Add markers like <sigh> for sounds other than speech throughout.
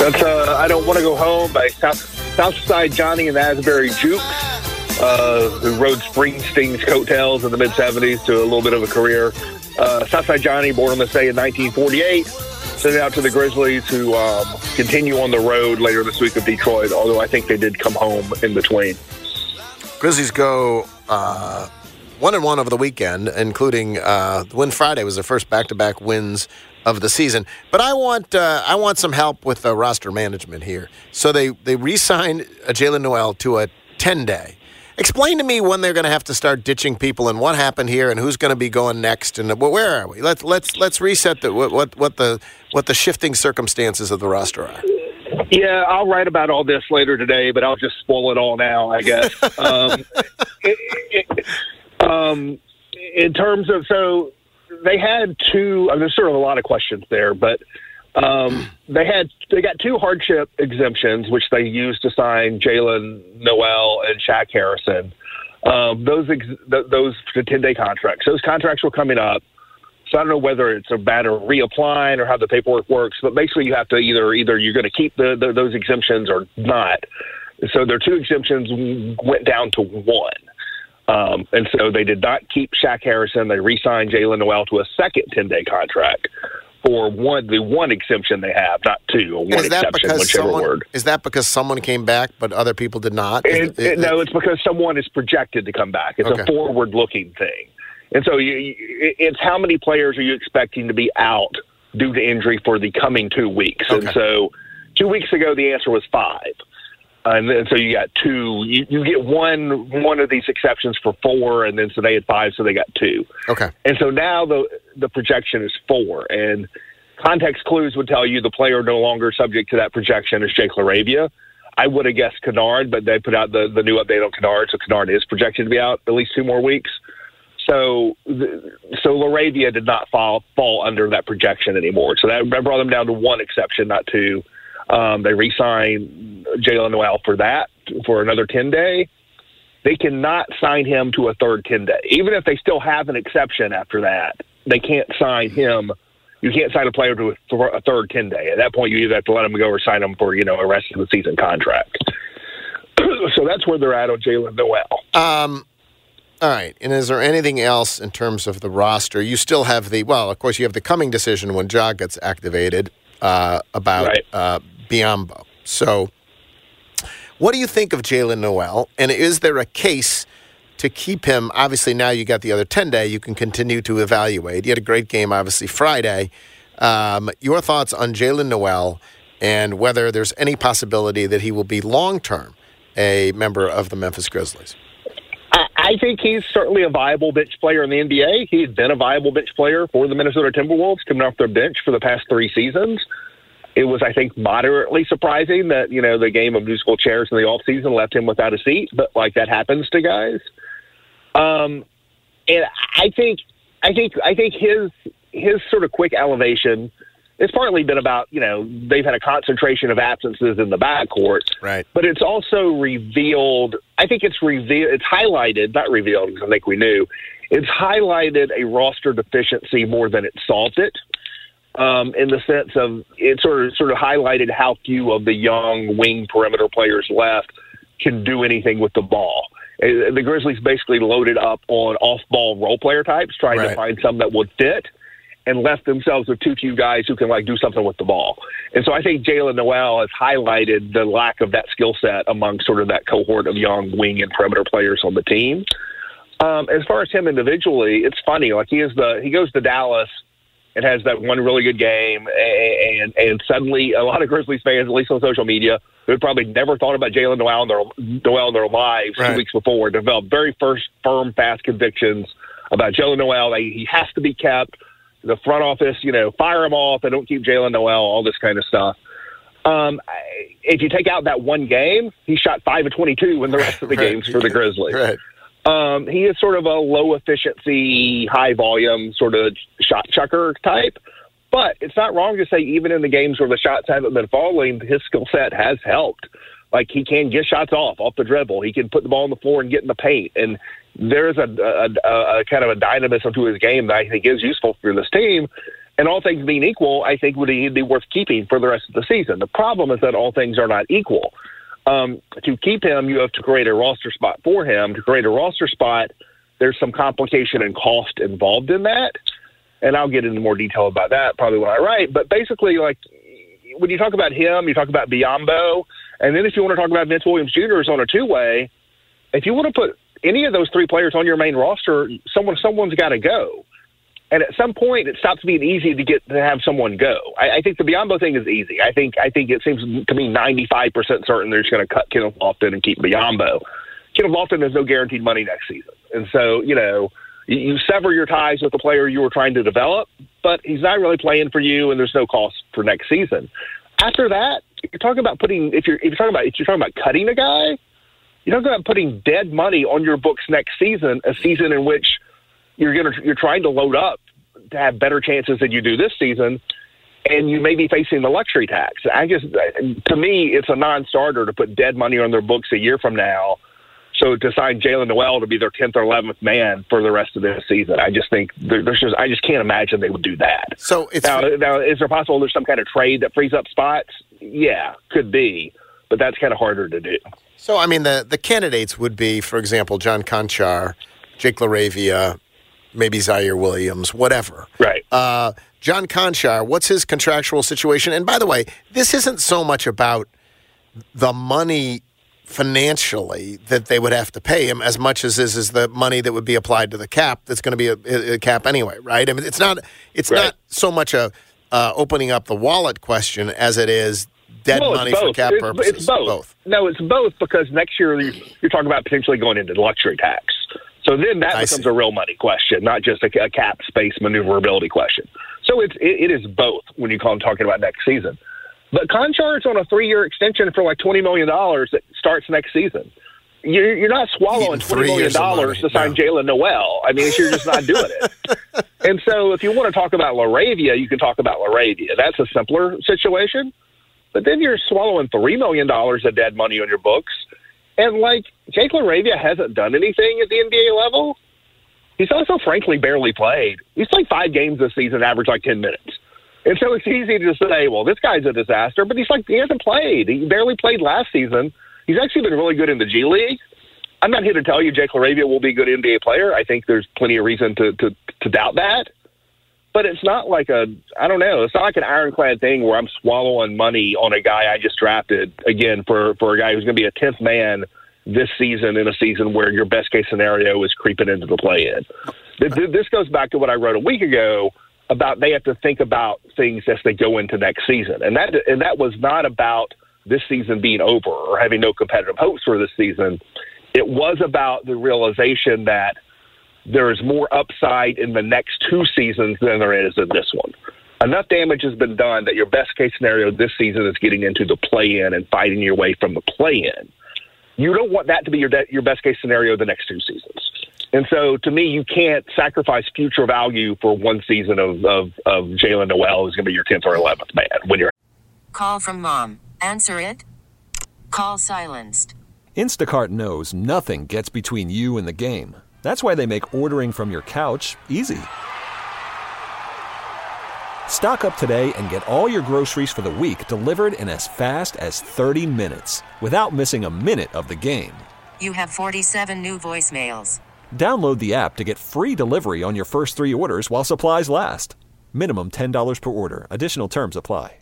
That's uh, I don't want to go home by South, Southside Johnny and Asbury Jukes, uh, who rode Springsteen's coattails in the mid '70s to a little bit of a career. Uh, Southside Johnny, born on this day in 1948, sent out to the Grizzlies, who um, continue on the road later this week of Detroit. Although I think they did come home in between. Grizzlies go uh, one and one over the weekend, including uh, win Friday was their first back-to-back wins of the season. But I want uh, I want some help with the roster management here. So they they re-signed uh, Jaylen Nowell to a ten day. Explain to me when they're going to have to start ditching people and what happened here and who's going to be going next and well, where are we? Let's let's let's reset the what, what what the what the shifting circumstances of the roster are. Yeah, I'll write about all this later today, but I'll just spoil it all now, I guess. <laughs> um, it, it, um, in terms of so they had two. I mean, there's sort of a lot of questions there, but um, they had they got two hardship exemptions, which they used to sign Jaylen Nowell and Shaq Harrison. Um, those ex- those ten day contracts. Those contracts were coming up. So I don't know whether it's a matter of reapplying or how the paperwork works, but basically you have to either either you're going to keep the, the, those exemptions or not. So their two exemptions went down to one. Um, and so they did not keep Shaq Harrison. They re-signed Jaylen Nowell to a second 10-day contract for one the one exemption they have, not two, or one is that exception, because whichever someone, word. Is that because someone came back but other people did not? Is It, it, no, it's because someone is projected to come back. It's Okay. a forward-looking thing, and so you, it's how many players are you expecting to be out due to injury for the coming two weeks? And so, two weeks ago the answer was five, Uh, and then so you got two. You, you get one one of these exceptions for four, and then so they had five, so they got two. okay. And so now the the projection is four, and context clues would tell you the player no longer subject to that projection is Jake LaRavia. I would have guessed Kennard, but they put out the, the new update on Kennard, so Kennard is projected to be out at least two more weeks. So, so LaRavia did not fall fall under that projection anymore. So that that brought them down to one exception, not two. Um, they re-signed Jaylen Nowell for that for another ten day they cannot sign him to a third 10 day. Even if they still have an exception after that, they can't sign him. You can't sign a player to a, th- a third 10 day. At that point, you either have to let him go or sign him for, you know, a rest of the season contract. <clears throat> so that's where they're at on Jaylen Nowell. Um, all right. And is there anything else in terms of the roster? You still have the well, of course, you have the coming decision when Ja gets activated uh, about Right. uh, Biyombo. So, what do you think of Jaylen Nowell? And is there a case to keep him? Obviously, now you got the other ten day. You can continue to evaluate. You had a great game, obviously Friday. Um, your thoughts on Jaylen Nowell and whether there's any possibility that he will be long term a member of the Memphis Grizzlies? I think he's certainly a viable bench player in the NBA. He's been a viable bench player for the Minnesota Timberwolves, coming off their bench for the past three seasons. It was, I think, moderately surprising that you know the game of musical chairs in the off season left him without a seat, but like that happens to guys. Um, and I think, I think, I think his his sort of quick elevation. It's partly been about you know they've had a concentration of absences in the backcourt, Right. but it's also revealed. I think it's revealed. It's highlighted, not revealed, because I think we knew. It's highlighted a roster deficiency more than it solved it. Um, in the sense of it sort of sort of highlighted how few of the young wing perimeter players left can do anything with the ball. Uh, The Grizzlies basically loaded up on off-ball role player types, trying Right. to find some that would fit and left themselves with too few guys who can like do something with the ball. And so I think Jaylen Nowell has highlighted the lack of that skill set among sort of that cohort of young wing and perimeter players on the team. Um, as far as him individually, it's funny. Like he is the he goes to Dallas and has that one really good game, and and, suddenly a lot of Grizzlies fans, at least on social media, who had probably never thought about Jaylen Nowell in their Nowell in their lives Right. two weeks before, developed very first firm, fast convictions about Jaylen Nowell. He has to be kept. The front office, you know, fire him off. They don't keep Jaylen Nowell. All this kind of stuff. Um, if you take out that one game, he shot five of twenty-two in the rest of the <laughs> Right. games for the Grizzlies. Right. Um, he is sort of a low efficiency, high volume sort of shot chucker type. But it's not wrong to say even in the games where the shots haven't been falling, his skill set has helped. Like he can get shots off off the dribble. He can put the ball on the floor and get in the paint. And there's a, a, a, a kind of a dynamism to his game that I think is useful for this team. and all things being equal, I think would be worth keeping for the rest of the season. The problem is that all things are not equal. Um, to keep him, you have to create a roster spot for him. To create a roster spot, there's some complication and cost involved in that, and I'll get into more detail about that probably when I write. But basically, like when you talk about him, you talk about Biyombo, and then if you want to talk about Vince Williams Jr. is on a two way, if you want to put any of those three players on your main roster, someone someone's got to go. And at some point, it stops being easy to get to have someone go. I, I think the Biyombo thing is easy. I think I think it seems to me ninety five percent certain they're just going to cut Kenneth Lofton and keep Biyombo. Kenneth Lofton has no guaranteed money next season, and so you know you, you sever your ties with the player you were trying to develop, but he's not really playing for you, and there's no cost for next season. After that, you're talking about putting if you're if you're talking about if you're talking about cutting a guy, you're talking about putting dead money on your books next season, a season in which you're gonna you're trying to load up to have better chances than you do this season, and you may be facing the luxury tax. I just to me, it's a non-starter to put dead money on their books a year from now. So to sign Jaylen Nowell to be their tenth or eleventh man for the rest of this season, I just think there's just I just can't imagine they would do that. So it's now, now is there possible there's some kind of trade that frees up spots? Yeah, could be, but that's kind of harder to do. So I mean the the candidates would be, for example, John Konchar, Jake LaRavia, maybe Ziaire Williams, whatever. Right. Uh, John Konchar, what's his contractual situation? And by the way, this isn't so much about the money financially that they would have to pay him as much as this is the money that would be applied to the cap that's going to be a, a, cap anyway, right? I mean, it's not it's right. not so much a uh, opening up the wallet question as it is dead well, money for cap it's, purposes. It's both. both. No, it's both because next year you're talking about potentially going into luxury tax. So then that I becomes see. a real money question, not just a, a, cap space maneuverability question. So it's it, it is both when you call them talking about next season. But Konchar's on a three year extension for like twenty million dollars that starts next season. You're, you're not swallowing twenty million dollars to sign no. Jaylen Nowell. I mean, you're just not doing it. <laughs> and so, if you want to talk about LaRavia, you can talk about LaRavia. That's a simpler situation. But then you're swallowing three million dollars of dead money on your books and like Jake LaRavia hasn't done anything at the NBA level. He's also frankly barely played. He's played five games this season, average like ten minutes. And so it's easy to say, well, this guy's a disaster, but he's like he hasn't played. He barely played last season. He's actually been really good in the G League. I'm not here to tell you Jake LaRavia will be a good NBA player. I think there's plenty of reason to, to, to doubt that but it's not like a I don't know. It's not like an ironclad thing where I'm swallowing money on a guy I just drafted again for for a guy who's going to be a tenth man this season in a season where your best case scenario is creeping into the play in. This goes back to what I wrote a week ago about they have to think about things as they go into next season, and that and that was not about this season being over or having no competitive hopes for this season. It was about the realization that there is more upside in the next two seasons than there is in this one. Enough damage has been done that your best case scenario this season is getting into the play in and fighting your way from the play in. You don't want that to be your de- your best case scenario the next two seasons. And so, to me, you can't sacrifice future value for one season of of, of Jaylen Nowell, who's going to be your tenth or eleventh man when you're. Call from mom. Answer it. Call silenced. Instacart knows nothing gets between you and the game. That's why they make ordering from your couch easy. Stock up today and get all your groceries for the week delivered in as fast as 30 minutes without missing a minute of the game. You have 47 new voicemails. Download the app to get free delivery on your first three orders while supplies last. Minimum $10 per order. Additional terms apply.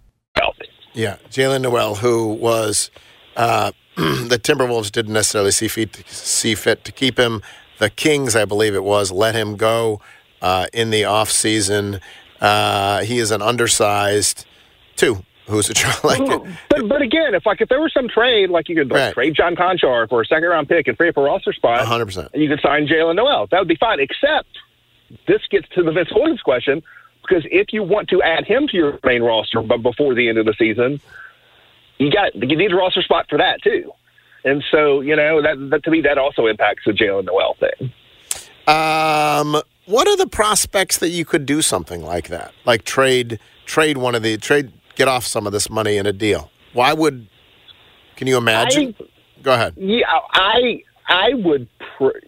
Yeah, Jaylen Nowell, who was uh, <clears throat> the Timberwolves didn't necessarily see fit, see fit to keep him the Kings, I believe it was, let him go uh, in the offseason. Uh, he is an undersized two who's a <laughs> like but but again, if like if there was some trade, like you could like, right. trade John Konchar for a second round pick and free up a roster spot, hundred percent, and you could sign Jaylen Nowell, that would be fine. Except this gets to the Vince Williams question because if you want to add him to your main roster, but before the end of the season, you got you need a roster spot for that too. And so, you know, that, that to me, that also impacts the Jaylen Nowell thing. Um, what are the prospects that you could do something like that, like trade trade one of the trade, get off some of this money in a deal? Why would? Can you imagine? I, Go ahead. Yeah, I I would,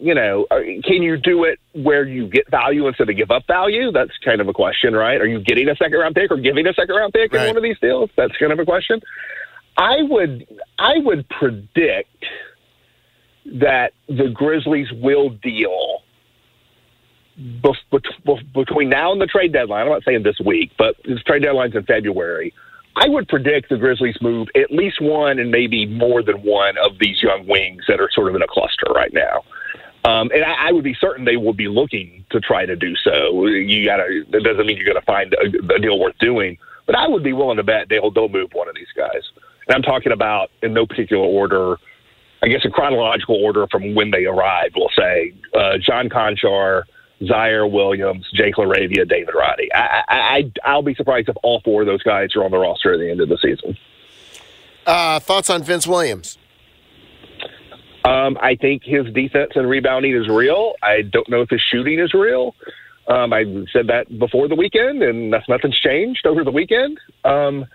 you know, uh, can you do it where you get value instead of give up value? That's kind of a question, right? Are you getting a second round pick or giving a second round pick Right. in one of these deals? That's kind of a question. I would, I would predict that the Grizzlies will deal between now and the trade deadline. I'm not saying this week, but the trade deadline's in February. I would predict the Grizzlies move at least one and maybe more than one of these young wings that are sort of in a cluster right now. Um, and I, I would be certain they will be looking to try to do so. You gotta. That doesn't mean you're going to find a, a deal worth doing, but I would be willing to bet they'll they'll move one of these guys. And I'm talking about in no particular order. I guess a chronological order from when they arrived. We'll say uh, John Konchar, Ziaire Williams, Jake LaRavia, David Roddy. I, I, I I'll be surprised if all four of those guys are on the roster at the end of the season. Uh, thoughts on Vince Williams? Um, I think his defense and rebounding is real. I don't know if his shooting is real. Um, I said that before the weekend, and that's nothing's changed over the weekend. Um,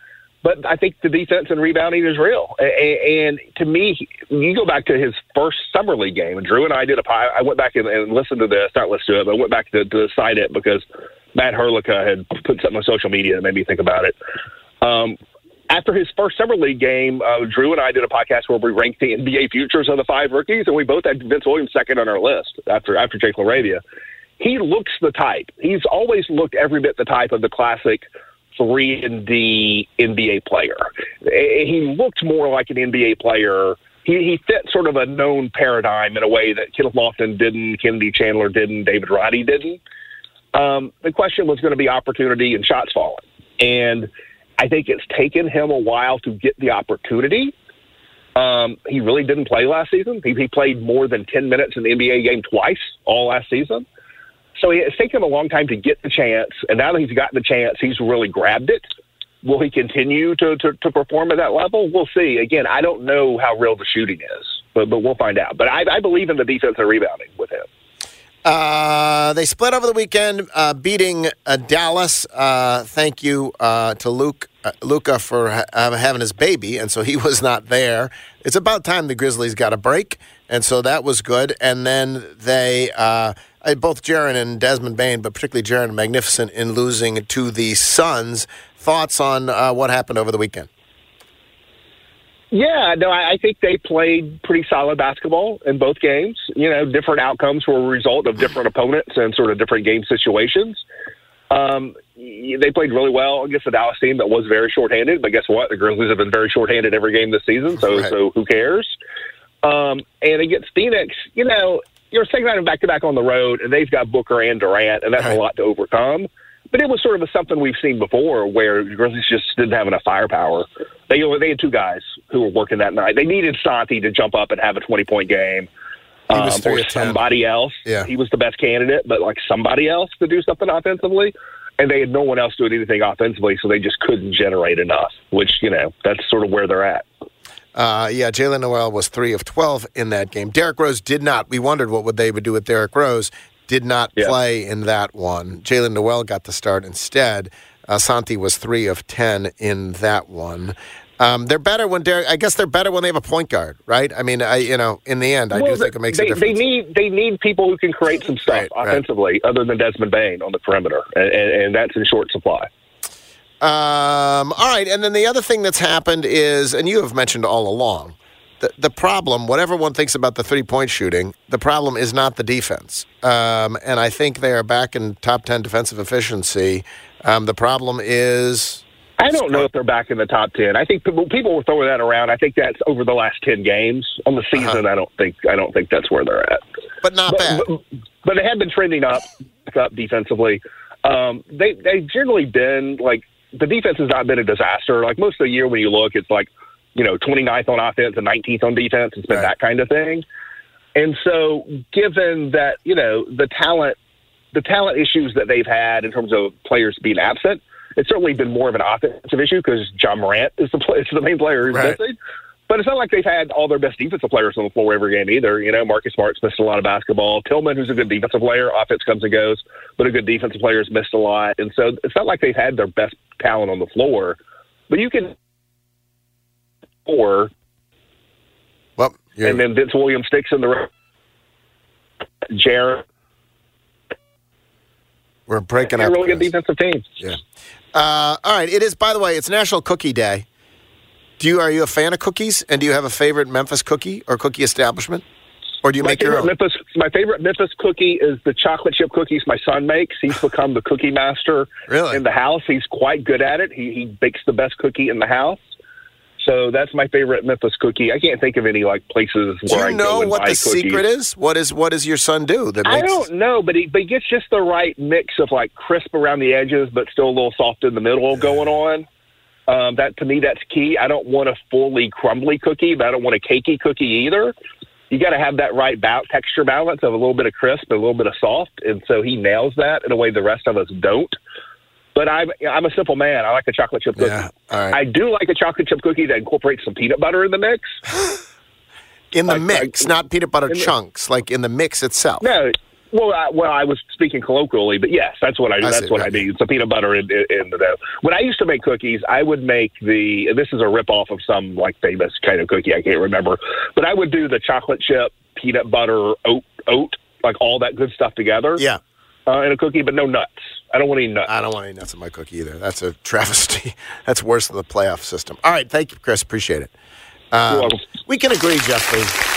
but I think the defense and rebounding is real. A- a- And to me, you go back to his first summer league game, and Drew and I did a. pi- I went back and, and listened to this, not listened to it, but I went back to, to cite it because Matt Herlica had put something on social media that made me think about it. Um, after his first summer league game, uh, Drew and I did a podcast where we ranked the NBA futures of the five rookies, and we both had Vince Williams second on our list after after Jake LaRavia. He looks the type. He's always looked every bit the type of the classic three and D NBA player. He looked more like an NBA player. He, he fit sort of a known paradigm in a way that Kenneth Lofton didn't, Kennedy Chandler didn't, David Roddy didn't. Um, the question was going to be opportunity and shots falling. And I think it's taken him a while to get the opportunity. Um, he really didn't play last season. He, he played more than 10 minutes in the NBA game twice all last season. So it's taken him a long time to get the chance. And now that he's gotten the chance, he's really grabbed it. Will he continue to, to, to perform at that level? We'll see. Again, I don't know how real the shooting is, but, but we'll find out. But I, I believe in the defense and rebounding with him. Uh, they split over the weekend, uh, beating uh, Dallas. Uh, thank you uh, to Luke uh, Luka for ha- having his baby, and so he <laughs> was not there. It's about time the Grizzlies got a break, and so that was good. And then they, both Jaren and Desmond Bane, but particularly Jaren, magnificent in losing to the Suns. Thoughts on uh, what happened over the weekend? Yeah, no, I, I think they played pretty solid basketball in both games. You know, different outcomes were a result of different opponents and sort of different game situations. Um, they played really well against the Dallas team that was very shorthanded. But guess what? The Grizzlies have been very shorthanded every game this season. So, Right. so who cares? Um, and against Phoenix, you know, you're second night back to back on the road, and they've got Booker and Durant, and that's Right. a lot to overcome. But it was sort of a, something we've seen before, where the Grizzlies just didn't have enough firepower. They they had two guys who were working that night. They needed Santi to jump up and have a twenty point game. Um, or of 10. somebody else. Yeah. He was the best candidate, but like somebody else to do something offensively. And they had no one else doing anything offensively, so they just couldn't generate enough, which, you know, that's sort of where they're at. Uh, yeah, Jaylen Nowell was three of twelve in that game. Derrick Rose did not. We wondered what would they would do with Derrick Rose. Did not Yeah. play in that one. Jaylen Nowell got the start instead. Uh, Santi was three of ten in that one. Um, they're better when Derrick. I guess they're better when they have a point guard, right? I mean, I you know, in the end, I do think it makes they, a difference. They need they need people who can create some stuff Right, right. offensively, other than Desmond Bane on the perimeter, and, and, and that's in short supply. Um, all right, and then the other thing that's happened is, and you have mentioned all along, the, the problem, whatever one thinks about the three point shooting, the problem is not the defense. Um, and I think they are back in top 10 defensive efficiency. Um, the problem is. I don't know if they're back in the top ten. I think people, people were throwing that around. I think that's over the last ten games. On the season, Uh-huh. I don't think I don't think that's where they're at. But not bad. but, but, but they have been trending up, up defensively. Um, they they've generally been like the defense has not been a disaster. Like most of the year, when you look, it's like you know 29th on offense and 19th on defense. It's been Right. that kind of thing. And so, given that you know the talent, the talent issues that they've had in terms of players being absent, it's certainly been more of an offensive issue because Ja Morant is the play, is the main player who's Right. missing. But it's not like they've had all their best defensive players on the floor every game either. You know, Marcus Smart's missed a lot of basketball. Tillman, who's a good defensive player, offense comes and goes, but a good defensive player has missed a lot. And so it's not like they've had their best talent on the floor. But you can, or well, you're, and then Vince Williams sticks in the Jared. We're breaking They're a up. really good defensive team. Yeah. Uh, all right. It is. By the way, it's National Cookie Day. Do you are you a fan of cookies? And do you have a favorite Memphis cookie or cookie establishment, or do you My make your own? Memphis, my favorite Memphis cookie is the chocolate chip cookies my son makes. He's become the cookie master Really? in the house. He's quite good at it. He, he bakes the best cookie in the house. So that's my favorite Memphis cookie. I can't think of any like places Do where you I go know what the cookies. secret is? What is what does your son do that I don't know, but he but he gets just the right mix of like crisp around the edges, but still a little soft in the middle going on. Um, that to me, that's key. I don't want a fully crumbly cookie, but I don't want a cakey cookie either. You got to have that right ba- texture balance of a little bit of crisp and a little bit of soft, and so he nails that in a way the rest of us don't. But I'm I'm a simple man. I like a chocolate chip cookie. Yeah. Right. I do like a chocolate chip cookie that incorporates some peanut butter in the mix. <gasps> in the like- mix, like- not peanut butter in the- chunks, like in the mix itself. No, well, I, well, I was speaking colloquially, but yes, that's what I, I that's see, what right. I mean. Some peanut butter in, in, in the dough. When I used to make cookies, I would make the. This is a rip off of some like famous kind of cookie I can't remember, but I would do the chocolate chip, peanut butter, oat, oat, like all that good stuff together Yeah. uh, in a cookie, but no nuts. I don't want any nuts. I don't want any nuts in my cookie either. That's a <laughs> travesty. That's worse than the playoff system. All right. Thank you, Chris. Appreciate it. Um, we can agree, Jeffrey.